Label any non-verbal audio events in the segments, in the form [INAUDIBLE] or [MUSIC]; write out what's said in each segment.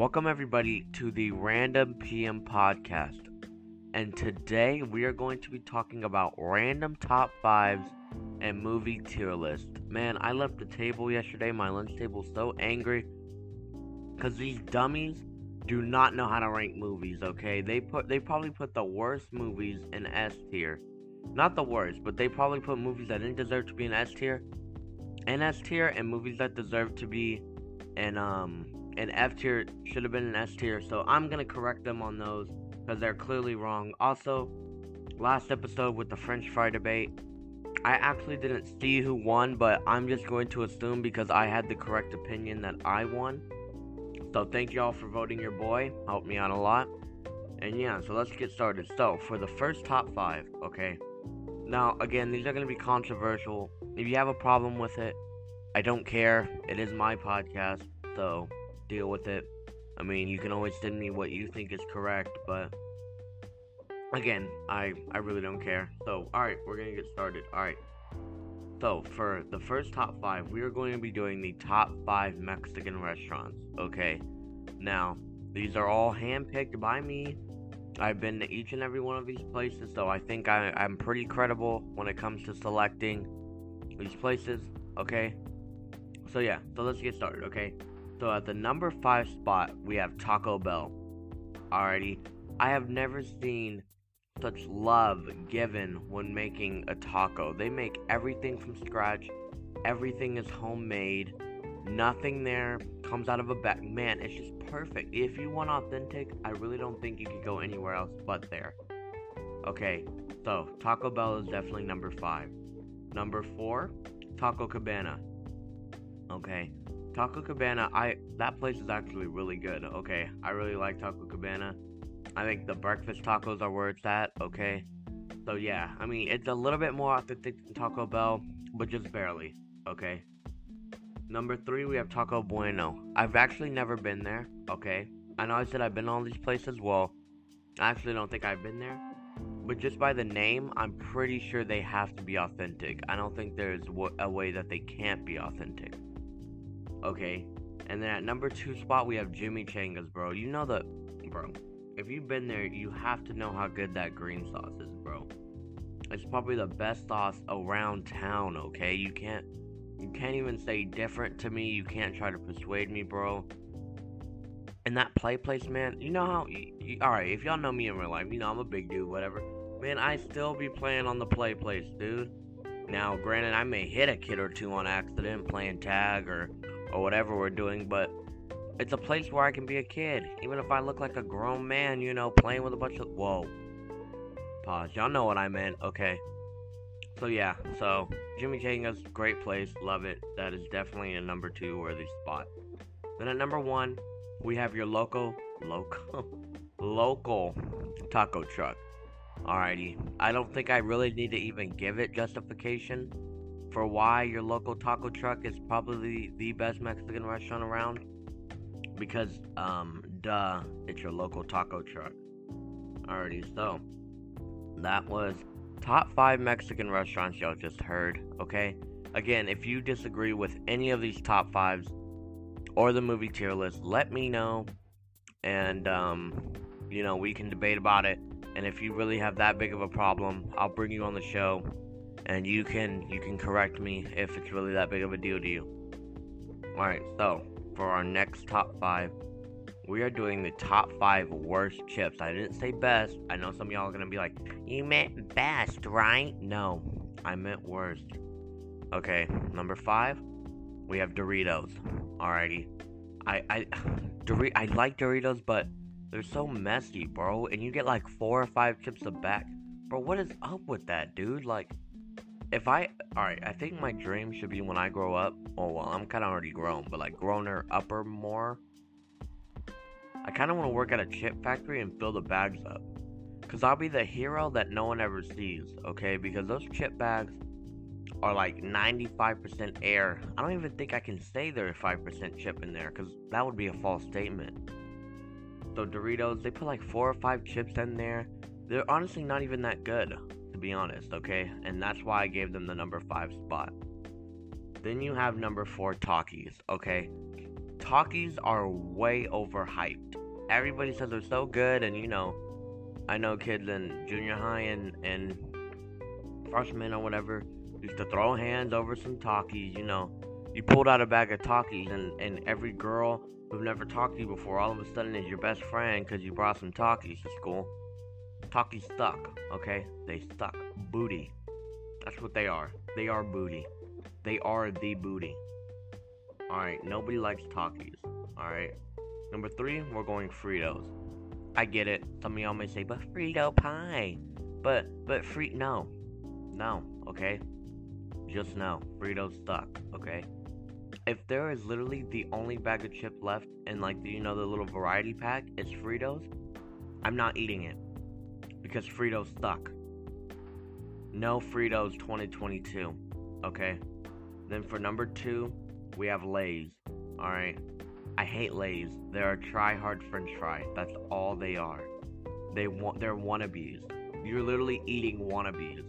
Welcome, everybody, to the Random PM podcast. And today we are going to be talking about random top fives and movie tier list. Man, I left the table yesterday, my lunch table, so angry because these dummies do not know how to rank movies. Okay, they put they probably put the worst movies in S tier, not the worst, but they probably put movies that didn't deserve to be in S tier, in S tier, and movies that deserve to be in um in F tier should have been an S tier. So I'm gonna correct them on those because they're clearly wrong. Also, last episode with the French fry debate, I actually didn't see who won, but I'm just going to assume because I had the correct opinion that I won. So thank y'all for voting your boy. Helped me out a lot. And yeah, so let's get started. So for the first top five, okay. Now again, these are gonna be controversial. If you have a problem with it, I don't care. It is my podcast, so deal with it. I mean, you can always send me what you think is correct, but again, I I really don't care. So, all right, we're gonna get started. All right. So, for the first top five, we are going to be doing the top five Mexican restaurants. Okay. Now, these are all handpicked by me. I've been to each and every one of these places, so I think I, I'm pretty credible when it comes to selecting these places. Okay. So yeah, so let's get started. Okay. So at the number five spot, we have Taco Bell. Alrighty. I have never seen such love given when making a taco. They make everything from scratch. Everything is homemade. Nothing there comes out of a bag. Man, it's just perfect. If you want authentic, I really don't think you could go anywhere else but there. Okay, so Taco Bell is definitely number five. Number four, Taco Cabana. Okay, Taco Cabana, I that place is actually really good. Okay, I really like Taco Cabana. I think the breakfast tacos are where it's at. Okay, so yeah, I mean it's a little bit more authentic than Taco Bell, but just barely. Okay. Number three, we have Taco Bueno. I've actually never been there. Okay, I know I said I've been all these places. Well, I actually don't think I've been there. But just by the name, I'm pretty sure they have to be authentic. I don't think there's a way that they can't be authentic. Okay. And then at number two spot, we have Jimmy Changas, bro. You know the. Bro. If you've been there, you have to know how good that green sauce is, bro. It's probably the best sauce around town, okay? You can't. You can't even say different to me. You can't try to persuade me, bro. And that play place, man. You know how. you Alright, if y'all know me in real life, you know I'm a big dude, whatever. Man, I still be playing on the play place, dude. Now, granted, I may hit a kid or two on accident playing tag or or whatever we're doing, but it's a place where I can be a kid, even if I look like a grown man, you know, playing with a bunch of. Whoa. Pause. Y'all know what I meant, okay? So, yeah, so Jimmy Changa's great place, love it. That is definitely a number two worthy spot. Then at number one, we have your local, local, [LAUGHS] local taco truck. Alrighty, I don't think I really need to even give it justification for why your local taco truck is probably the best Mexican restaurant around. Because, um, duh, it's your local taco truck. Alrighty, so that was top five Mexican restaurants y'all just heard, okay? Again, if you disagree with any of these top fives or the movie tier list, let me know. And, um, you know, we can debate about it. And if you really have that big of a problem, I'll bring you on the show and you can you can correct me if it's really that big of a deal to you. Alright, so for our next top five, we are doing the top five worst chips. I didn't say best. I know some of y'all are gonna be like, you meant best, right? No, I meant worst. Okay, number five, we have Doritos. Alrighty. I I [SIGHS] Dor- I like Doritos, but they're so messy, bro. And you get like four or five chips a bag. Bro, what is up with that, dude? Like, if I alright, I think my dream should be when I grow up. Oh well, I'm kind of already grown, but like grown or upper more. I kind of want to work at a chip factory and fill the bags up, cause I'll be the hero that no one ever sees. Okay, because those chip bags are like 95% air. I don't even think I can say there's 5% chip in there, cause that would be a false statement. So Doritos, they put like four or five chips in there. They're honestly not even that good be honest, okay? And that's why I gave them the number five spot. Then you have number four Takis, okay? Takis are way overhyped. Everybody says they're so good, and you know, I know kids in junior high and, and freshmen or whatever used to throw hands over some Takis, you know. You pulled out a bag of Takis and, and every girl who've never talked to you before all of a sudden is your best friend because you brought some Takis to school. Takis stuck, okay? They stuck. Booty. That's what they are. They are booty. They are the booty. Alright, nobody likes Takis. Alright. Number three, we're going Fritos. I get it. Some of y'all may say, but Frito pie. But, but free, no. No, okay? Just no. Fritos stuck, okay? If there is literally the only bag of chip left in, like, you know, the little variety pack, it's Fritos, I'm not eating it. Because Fritos stuck. No Fritos 2022, okay? Then for number two, we have Lay's. Alright. I hate Lay's. They're a try hard french fry. That's all they are. They want they're wannabes. You're literally eating wannabes.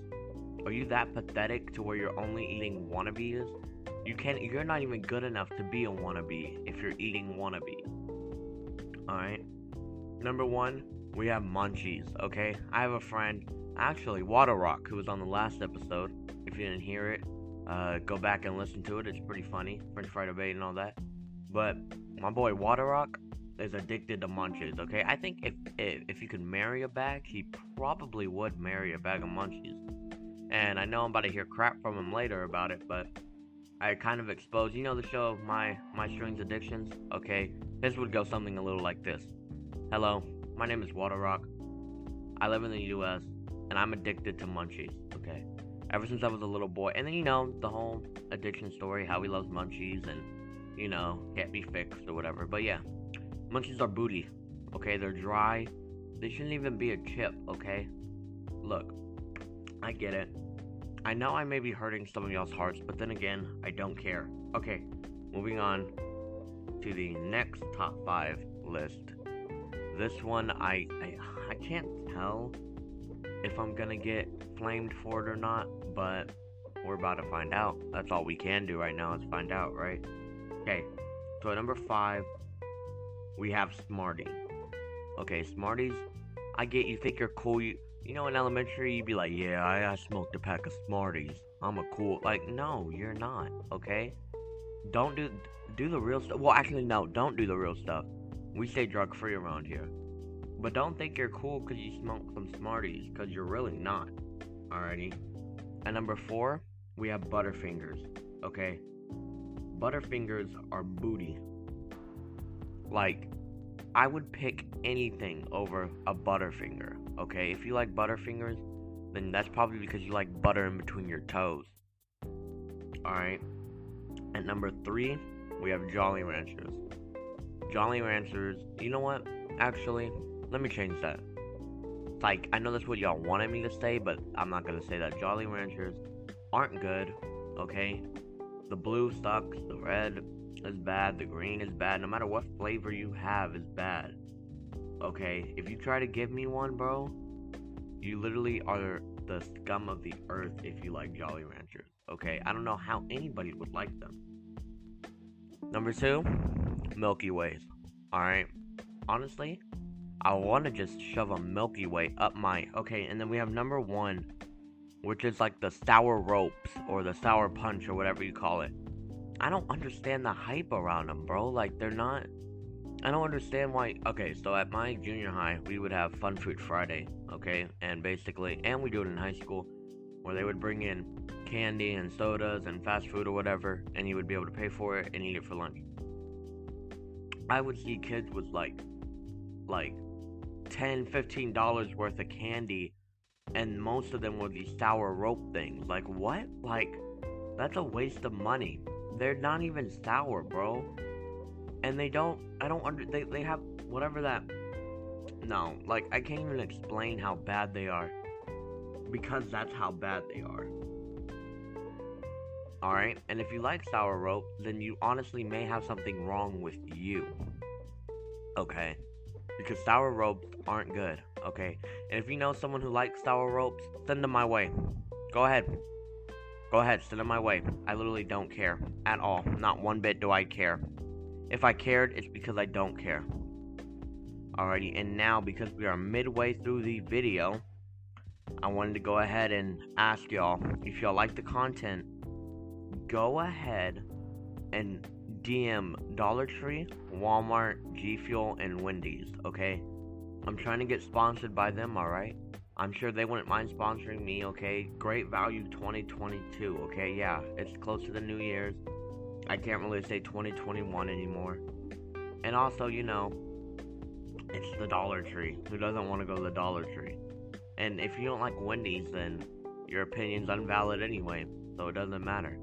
Are you that pathetic to where you're only eating wannabes? You can't you're not even good enough to be a wannabe if you're eating wannabes. Alright. Number one, we have munchies, okay? I have a friend, actually Water Rock, who was on the last episode. If you didn't hear it, uh, go back and listen to it. It's pretty funny. French fry debate and all that. But my boy Water Rock is addicted to munchies. Okay, I think if, if if you could marry a bag, he probably would marry a bag of munchies. And I know I'm about to hear crap from him later about it, but I kind of exposed. You know the show my my strange addictions. Okay, this would go something a little like this. Hello, my name is Water Rock. I live in the U.S. and I'm addicted to munchies. Okay, ever since I was a little boy. And then you know the whole addiction story, how he loves munchies and you know get me fixed or whatever. But yeah, munchies are booty. Okay, they're dry. They shouldn't even be a chip. Okay, look, I get it. I know I may be hurting some of y'all's hearts, but then again, I don't care. Okay, moving on to the next top five list. This one, I, I, I can't tell if I'm gonna get flamed for it or not, but we're about to find out. That's all we can do right now is find out, right? Okay, so at number five, we have Smarty. Okay, Smarties, I get you think you're cool. You, you know, in elementary, you'd be like, yeah, I, I smoked a pack of Smarties. I'm a cool. Like, no, you're not, okay? Don't do do the real stuff. Well, actually, no, don't do the real stuff. We stay drug free around here. But don't think you're cool because you smoke some Smarties, because you're really not. Alrighty. At number four, we have Butterfingers. Okay? Butterfingers are booty. Like, I would pick anything over a Butterfinger. Okay? If you like Butterfingers, then that's probably because you like butter in between your toes. Alright? At number three, we have Jolly Ranchers. Jolly Ranchers, you know what? Actually, let me change that. Like, I know that's what y'all wanted me to say, but I'm not gonna say that. Jolly Ranchers aren't good, okay? The blue sucks, the red is bad, the green is bad. No matter what flavor you have is bad. Okay, if you try to give me one, bro, you literally are the scum of the earth if you like Jolly Ranchers. Okay, I don't know how anybody would like them. Number two, Milky Ways. Alright, honestly, I want to just shove a Milky Way up my. Okay, and then we have number one, which is like the sour ropes or the sour punch or whatever you call it. I don't understand the hype around them, bro. Like, they're not. I don't understand why. Okay, so at my junior high, we would have Fun Food Friday, okay? And basically, and we do it in high school, where they would bring in candy and sodas and fast food or whatever, and you would be able to pay for it and eat it for lunch. I would see kids with like, like 10 15 dollars worth of candy and most of them were these sour rope things. Like what? Like that's a waste of money. They're not even sour bro. And they don't i don't under they, they have whatever that no like i can't even explain how bad they are because that's how bad they are alright and if you like sour rope then you honestly may have something wrong with you okay because sour ropes aren't good, okay? And if you know someone who likes sour ropes, send them my way. Go ahead. Go ahead, send them my way. I literally don't care at all. Not one bit do I care. If I cared, it's because I don't care. Alrighty, and now because we are midway through the video, I wanted to go ahead and ask y'all if y'all like the content, go ahead and DM Dollar Tree, Walmart, G Fuel, and Wendy's, okay? I'm trying to get sponsored by them, alright? I'm sure they wouldn't mind sponsoring me, okay? Great value 2022, okay? Yeah, it's close to the New Year's. I can't really say 2021 anymore. And also, you know, it's the Dollar Tree. Who doesn't want to go to the Dollar Tree? And if you don't like Wendy's, then your opinion's invalid anyway, so it doesn't matter.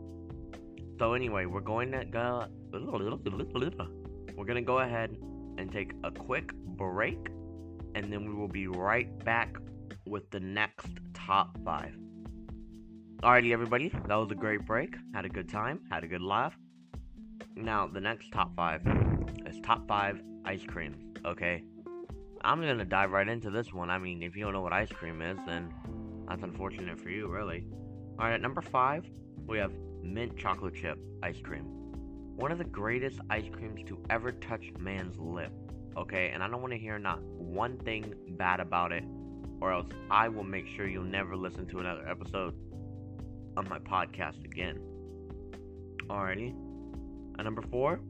So anyway, we're going to go. We're gonna go ahead and take a quick break, and then we will be right back with the next top five. Alrighty, everybody, that was a great break. Had a good time, had a good laugh. Now, the next top five is top five ice creams, okay? I'm gonna dive right into this one. I mean, if you don't know what ice cream is, then that's unfortunate for you, really. Alright, at number five, we have mint chocolate chip ice cream. One of the greatest ice creams to ever touch man's lip, okay? And I don't want to hear not one thing bad about it or else I will make sure you'll never listen to another episode of my podcast again. Alrighty. At number four,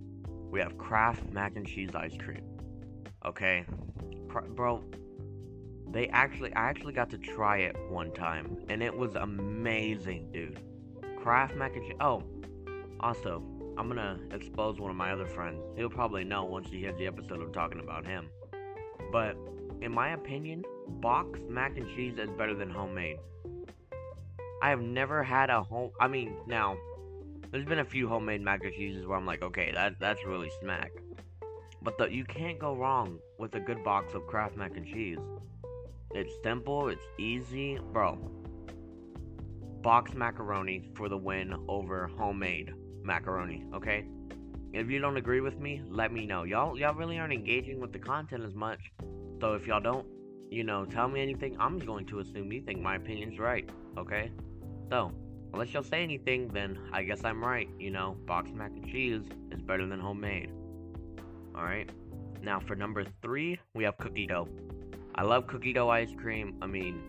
we have Kraft mac and cheese ice cream. Okay, bro, they actually, I actually got to try it one time, and it was amazing, dude. Kraft mac and cheese. Oh, also, I'm gonna expose one of my other friends. He'll probably know once he hears the episode of talking about him. But in my opinion, box mac and cheese is better than homemade. I have never had a home. I mean, now there's been a few homemade mac and cheeses where I'm like, okay, that that's really smack. But the, you can't go wrong with a good box of Kraft mac and cheese. It's simple, it's easy, bro. Box macaroni for the win over homemade macaroni, okay? If you don't agree with me, let me know. Y'all y'all really aren't engaging with the content as much. So if y'all don't, you know, tell me anything, I'm going to assume you think my opinion's right, okay? So, unless y'all say anything, then I guess I'm right, you know, boxed mac and cheese is better than homemade. Alright? Now for number three, we have cookie dough. I love cookie dough ice cream. I mean,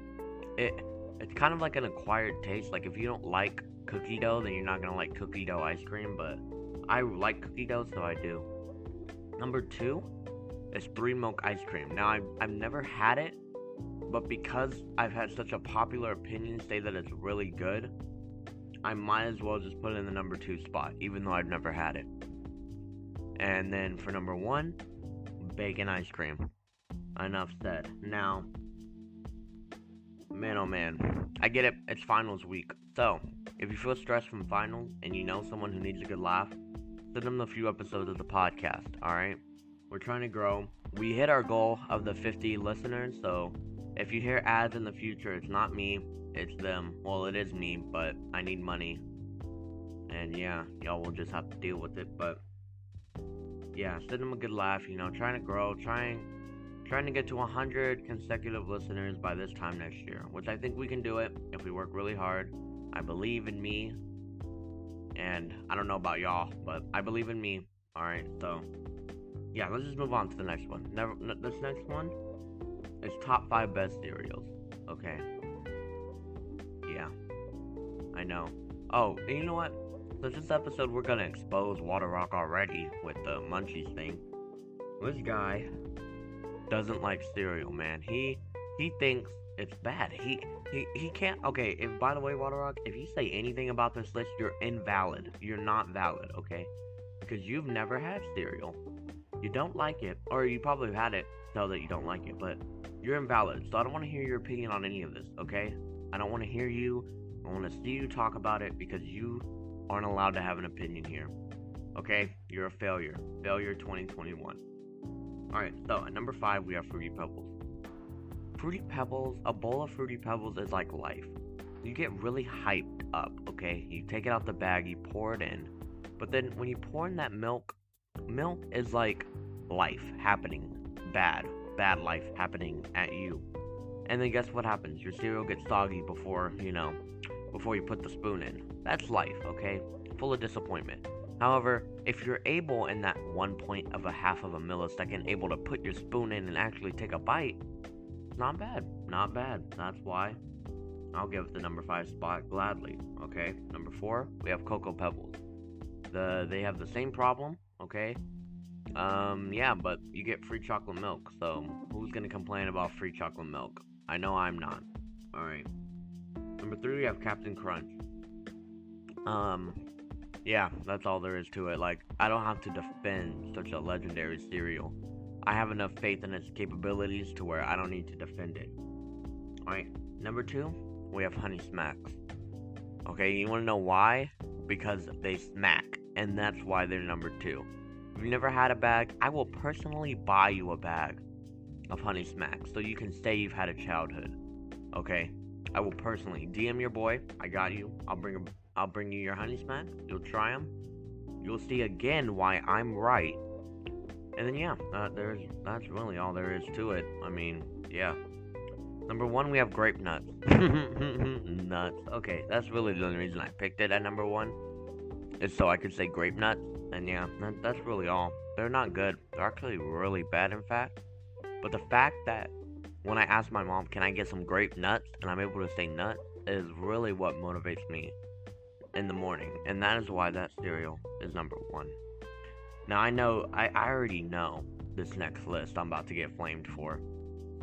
it it's kind of like an acquired taste. Like if you don't like cookie dough, then you're not gonna like cookie dough ice cream. But I like cookie dough, so I do. Number two is three milk ice cream. Now, I've, I've never had it, but because I've had such a popular opinion say that it's really good, I might as well just put it in the number two spot, even though I've never had it. And then for number one, bacon ice cream. Enough said. Now, man, oh man, I get it. It's finals week. So, if you feel stressed from finals and you know someone who needs a good laugh, send them a few episodes of the podcast, alright? We're trying to grow. We hit our goal of the 50 listeners, so if you hear ads in the future, it's not me, it's them. Well, it is me, but I need money. And yeah, y'all will just have to deal with it, but yeah, send them a good laugh, you know, trying to grow, trying trying to get to 100 consecutive listeners by this time next year, which I think we can do it if we work really hard. I believe in me. And I don't know about y'all, but I believe in me. All right, so yeah, let's just move on to the next one. Never, this next one is top five best cereals. Okay. Yeah, I know. Oh, and you know what? So this episode, we're gonna expose Water Rock already with the Munchies thing. This guy doesn't like cereal, man. He he thinks it's bad. He he he can't. Okay, if by the way, Water Rock, if you say anything about this list, you're invalid. You're not valid, okay? Because you've never had cereal you don't like it, or you probably had it, know that you don't like it, but you're invalid. So I don't want to hear your opinion on any of this, okay? I don't want to hear you. I want to see you talk about it because you aren't allowed to have an opinion here. Okay? You're a failure. Failure 2021. Alright, so at number five, we have Fruity Pebbles. Fruity Pebbles, a bowl of Fruity Pebbles is like life. You get really hyped up, okay? You take it out the bag, you pour it in. But then when you pour in that milk, milk is like life happening bad bad life happening at you and then guess what happens your cereal gets soggy before you know before you put the spoon in that's life okay full of disappointment However, if you're able in that one point of a half of a millisecond able to put your spoon in and actually take a bite, not bad. Not bad. That's why I'll give the number five spot gladly. Okay. Number four, we have Cocoa Pebbles. The they have the same problem. Okay. Um, yeah, but you get free chocolate milk. So who's gonna complain about free chocolate milk? I know I'm not. All right. Number three, we have Captain Crunch. Um, yeah, that's all there is to it. Like, I don't have to defend such a legendary cereal. I have enough faith in its capabilities to where I don't need to defend it. Alright, number two, we have Honey Smacks. Okay, you wanna know why? Because they smack, and that's why they're number two. If you've never had a bag, I will personally buy you a bag of Honey Smacks so you can say you've had a childhood. Okay? I will personally DM your boy. I got you. I'll bring a, I'll bring you your Honey Smacks. You'll try them. You'll see again why I'm right. And then yeah, uh, there's that's really all there is to it. I mean, yeah. Number one, we have grape nuts. [LAUGHS] nuts. Okay, that's really the only reason I picked it at number one. Is so I could say grape nuts. And yeah, that, that's really all. They're not good. They're actually really bad, in fact. But the fact that when I ask my mom, can I get some grape nuts? And I'm able to say nuts is really what motivates me in the morning. And that is why that cereal is number one. Now I know, I, I already know this next list I'm about to get flamed for.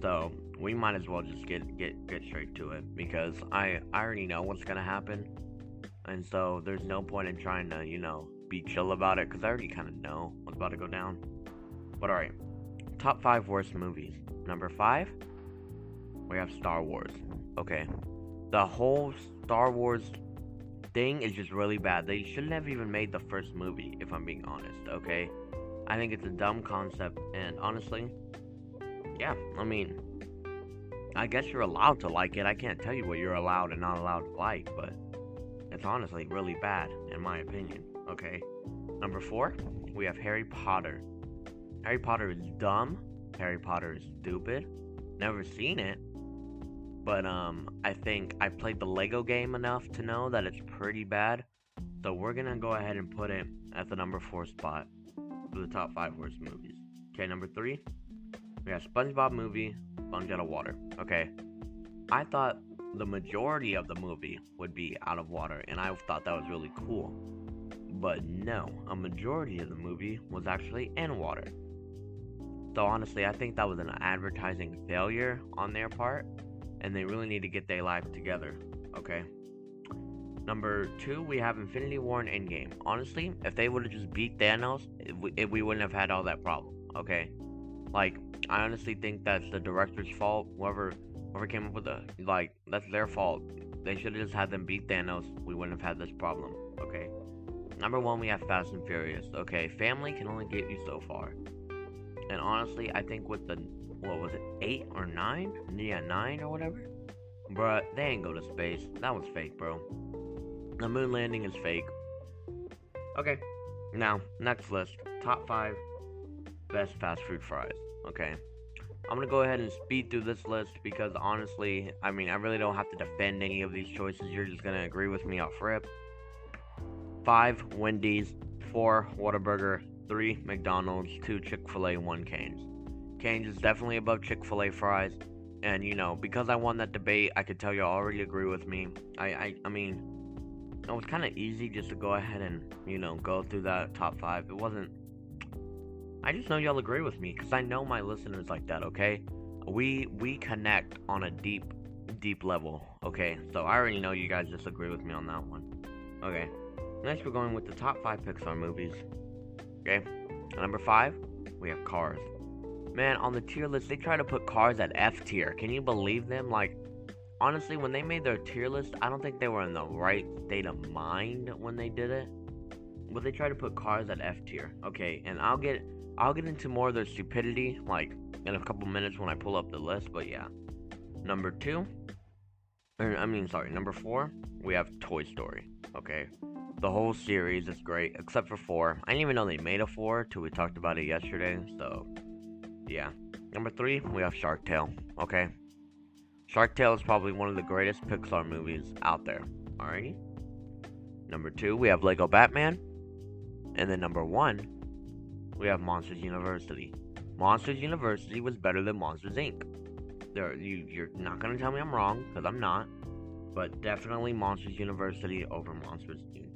So we might as well just get get get straight to it because I I already know what's gonna happen, and so there's no point in trying to you know be chill about it because I already kind of know what's about to go down. But alright, top five worst movies. Number five, we have Star Wars. Okay, the whole Star Wars thing is just really bad. They shouldn't have even made the first movie, if I'm being honest. Okay, I think it's a dumb concept, and honestly, yeah, I mean, I guess you're allowed to like it. I can't tell you what you're allowed and not allowed to like, but it's honestly really bad, in my opinion. Okay. Number four, we have Harry Potter. Harry Potter is dumb. Harry Potter is stupid. Never seen it. But um I think I played the Lego game enough to know that it's pretty bad. So we're gonna go ahead and put it at the number four spot for the top five worst movies. Okay, number three, we have SpongeBob movie, Sponge Out of Water. Okay. I thought the majority of the movie would be out of water, and I thought that was really cool. But no, a majority of the movie was actually in water. So honestly, I think that was an advertising failure on their part, and they really need to get their life together. Okay. Number two, we have Infinity War and Endgame. Honestly, if they would have just beat Thanos, we, it, we wouldn't have had all that problem. Okay. Like, I honestly think that's the director's fault. Whoever whoever came up with the like that's their fault. They should have just had them beat Thanos. We wouldn't have had this problem. Okay. Number one, we have Fast and Furious. Okay, family can only get you so far. And honestly, I think with the what was it, eight or nine? Yeah, nine or whatever. Bruh, they ain't go to space. That was fake, bro. The moon landing is fake. Okay. Now, next list. Top five best fast food fries. Okay. I'm gonna go ahead and speed through this list because honestly, I mean, I really don't have to defend any of these choices. You're just gonna agree with me off rip. Five Wendy's, four Whataburger, three McDonald's, two Chick Fil A, one Cane's. Cane's is definitely above Chick Fil A fries, and you know, because I won that debate, I could tell you already agree with me. I, I, I mean, it was kind of easy just to go ahead and you know go through that top five. It wasn't I just know y'all agree with me because I know my listeners like that. Okay, we we connect on a deep deep level. Okay, so I already know you guys disagree with me on that one. Okay, next we're going with the top five Pixar movies. Okay, number five we have Cars. Man, on the tier list they try to put Cars at F tier. Can you believe them? Like honestly, when they made their tier list, I don't think they were in the right state of mind when they did it. But they try to put cars at F tier. Okay, and I'll get I'll get into more of their stupidity like in a couple minutes when I pull up the list, but yeah. Number two, or, I mean, sorry, number four, we have Toy Story. Okay, the whole series is great except for four. I didn't even know they made a four till we talked about it yesterday. So, yeah. Number three, we have Shark Tale. Okay, Shark Tale is probably one of the greatest Pixar movies out there. Alrighty. Number two, we have Lego Batman. And then number one, we have Monsters University. Monsters University was better than Monsters Inc. There, you, you're not gonna tell me I'm wrong, because I'm not. But definitely Monsters University over Monsters Inc.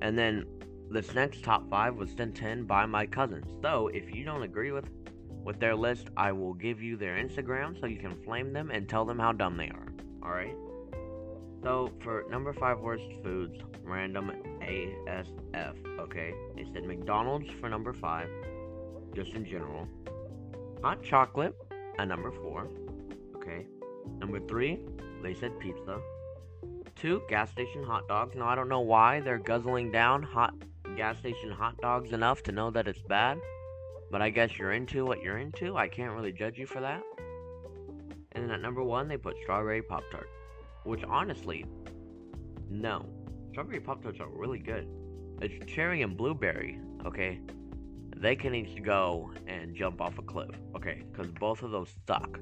And then this next top five was sent in by my cousins. So if you don't agree with with their list, I will give you their Instagram so you can flame them and tell them how dumb they are. Alright? So for number five worst foods, random ASF, okay? They said McDonald's for number five, just in general. Hot chocolate at number four, okay? Number three, they said pizza. Two, gas station hot dogs. Now I don't know why they're guzzling down hot gas station hot dogs enough to know that it's bad. But I guess you're into what you're into. I can't really judge you for that. And then at number one, they put strawberry Pop Tart. Which honestly, no. Strawberry Pop Tarts are really good. It's cherry and blueberry, okay? They can each go and jump off a cliff, okay? Because both of those suck.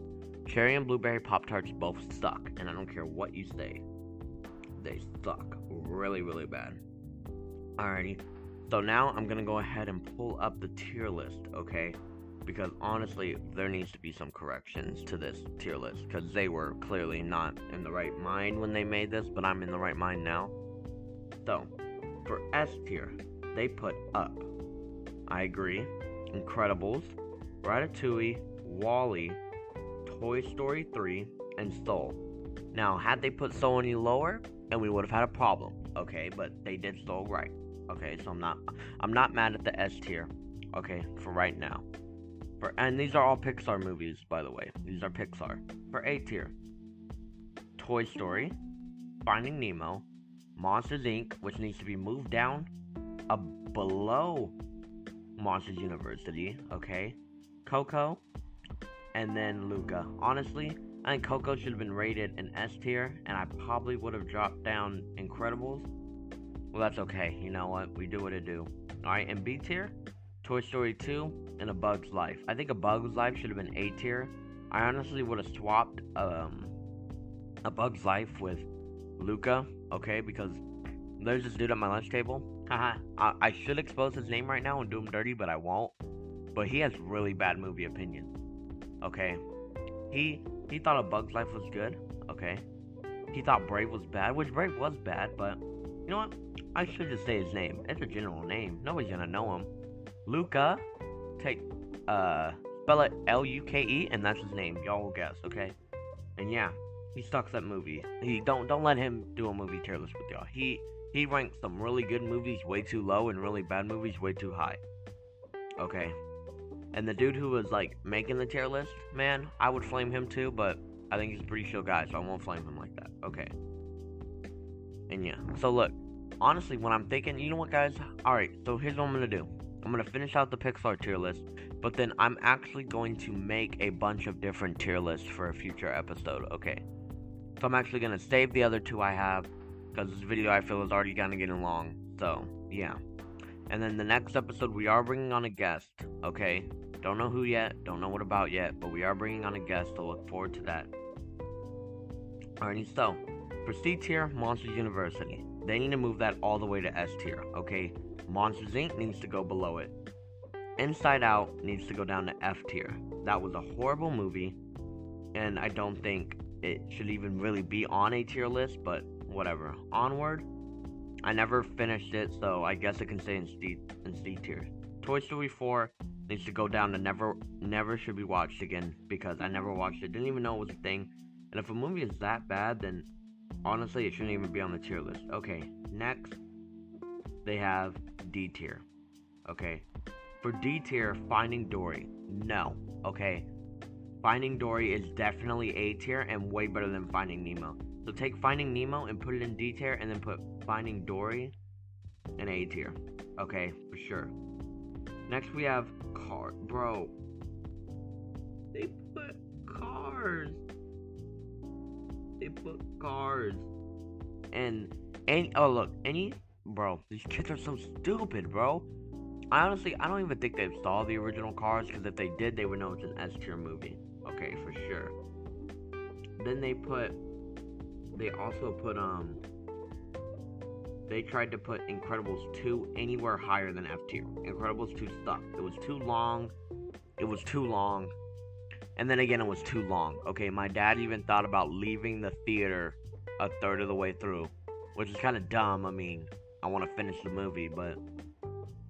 Cherry and blueberry Pop Tarts both suck, and I don't care what you say. They suck really, really bad. Alrighty, so now I'm gonna go ahead and pull up the tier list, okay? Because honestly, there needs to be some corrections to this tier list because they were clearly not in the right mind when they made this, but I'm in the right mind now. So, for S tier, they put up. I agree. Incredibles, Ratatouille, WALL-E, Toy Story 3, and Soul. Now, had they put Soul any lower, and we would have had a problem, okay? But they did Soul right. Okay, so I'm not I'm not mad at the S tier. Okay, for right now. For and these are all Pixar movies, by the way. These are Pixar. For A tier. Toy Story, Finding Nemo, Monsters Inc., which needs to be moved down uh, below Monsters University, okay? Coco, and then Luca. Honestly, I think Coco should have been rated an S tier, and I probably would have dropped down Incredibles well, that's okay. You know what? We do what it do. Alright, and B tier, Toy Story 2 and A Bug's Life. I think A Bug's Life should have been A tier. I honestly would have swapped um, A Bug's Life with Luca, okay? Because there's this dude at my lunch table. Haha. I, I should expose his name right now and do him dirty, but I won't. But he has really bad movie opinions. Okay? He he thought A Bug's Life was good. Okay? He thought Brave was bad, which Brave was bad, but you know what? I should just say his name. It's a general name. Nobody's gonna know him. Luca. Take uh spell it L U K E and that's his name. Y'all will guess, okay? And yeah, he sucks at movies. He don't don't let him do a movie tier list with y'all. He he ranks some really good movies way too low and really bad movies way too high. Okay. And the dude who was like making the tier list, man, I would flame him too, but I think he's a pretty chill guy, so I won't flame him like that. Okay. And yeah, so look, honestly, when I'm thinking, you know what, guys? Alright, so here's what I'm gonna do I'm gonna finish out the Pixar tier list, but then I'm actually going to make a bunch of different tier lists for a future episode, okay? So I'm actually gonna save the other two I have, because this video I feel is already kinda getting long, so yeah. And then the next episode, we are bringing on a guest, okay? Don't know who yet, don't know what about yet, but we are bringing on a guest, so look forward to that. Alrighty, so, for C tier, Monsters University. They need to move that all the way to S tier, okay? Monsters Inc. needs to go below it. Inside Out needs to go down to F tier. That was a horrible movie, and I don't think it should even really be on a tier list, but whatever. Onward, I never finished it, so I guess it can stay in C, in C tier. Toy Story 4 needs to go down to never never should be watched again because I never watched it. Didn't even know it was a thing. And if a movie is that bad, then Honestly, it shouldn't even be on the tier list. Okay, next, they have D tier. Okay, for D tier, Finding Dory. No. Okay, Finding Dory is definitely A tier and way better than Finding Nemo. So take Finding Nemo and put it in D tier, and then put Finding Dory in A tier. Okay, for sure. Next we have Car. Bro, they put Cars they put cars. And any oh look, any bro, these kids are so stupid, bro. I honestly I don't even think they saw the original cars because if they did they would know it's an S tier movie. Okay, for sure. Then they put they also put um they tried to put Incredibles 2 anywhere higher than F tier. Incredibles 2 stuck. It was too long. It was too long. And then again, it was too long. Okay, my dad even thought about leaving the theater a third of the way through, which is kind of dumb. I mean, I want to finish the movie, but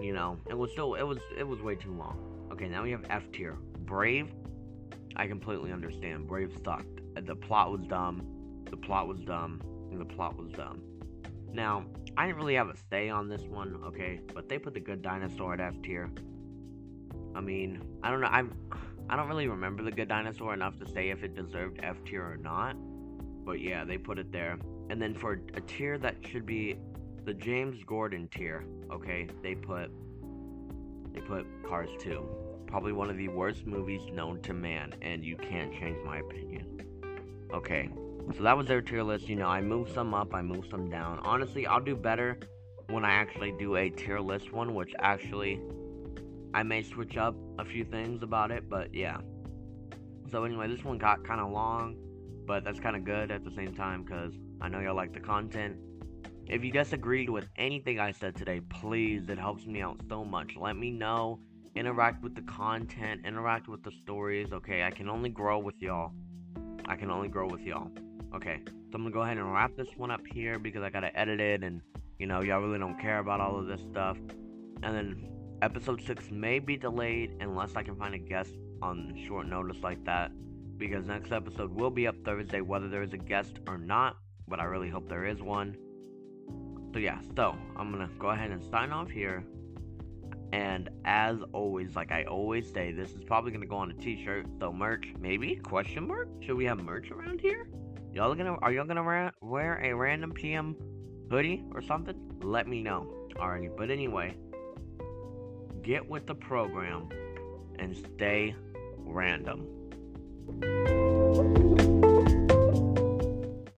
you know, it was still it was it was way too long. Okay, now we have F tier. Brave, I completely understand. Brave sucked. The plot was dumb. The plot was dumb. And the plot was dumb. Now, I didn't really have a say on this one, okay, but they put the Good Dinosaur at F tier. I mean, I don't know. I'm I don't really remember the Good Dinosaur enough to say if it deserved F tier or not. But yeah, they put it there. And then for a tier that should be the James Gordon tier, okay, they put they put Cars 2. Probably one of the worst movies known to man, and you can't change my opinion. Okay, so that was their tier list. You know, I moved some up, I moved some down. Honestly, I'll do better when I actually do a tier list one, which actually I may switch up a few things about it, but yeah. So anyway, this one got kind of long, but that's kind of good at the same time because I know y'all like the content. If you disagreed with anything I said today, please, it helps me out so much. Let me know. Interact with the content, interact with the stories. Okay, I can only grow with y'all. I can only grow with y'all. Okay, so I'm gonna go ahead and wrap this one up here because I gotta edit it and you know, y'all really don't care about all of this stuff. And then episode 6 may be delayed unless I can find a guest on short notice like that. Because next episode will be up Thursday, whether there is a guest or not. But I really hope there is one. So yeah, so I'm gonna go ahead and sign off here. And as always, like I always say, this is probably gonna go on a t-shirt. So merch, maybe? Question mark? Should we have merch around here? Y'all gonna are y'all gonna ra- wear a random PM hoodie or something? Let me know. Alrighty, but anyway, get with the program and stay random.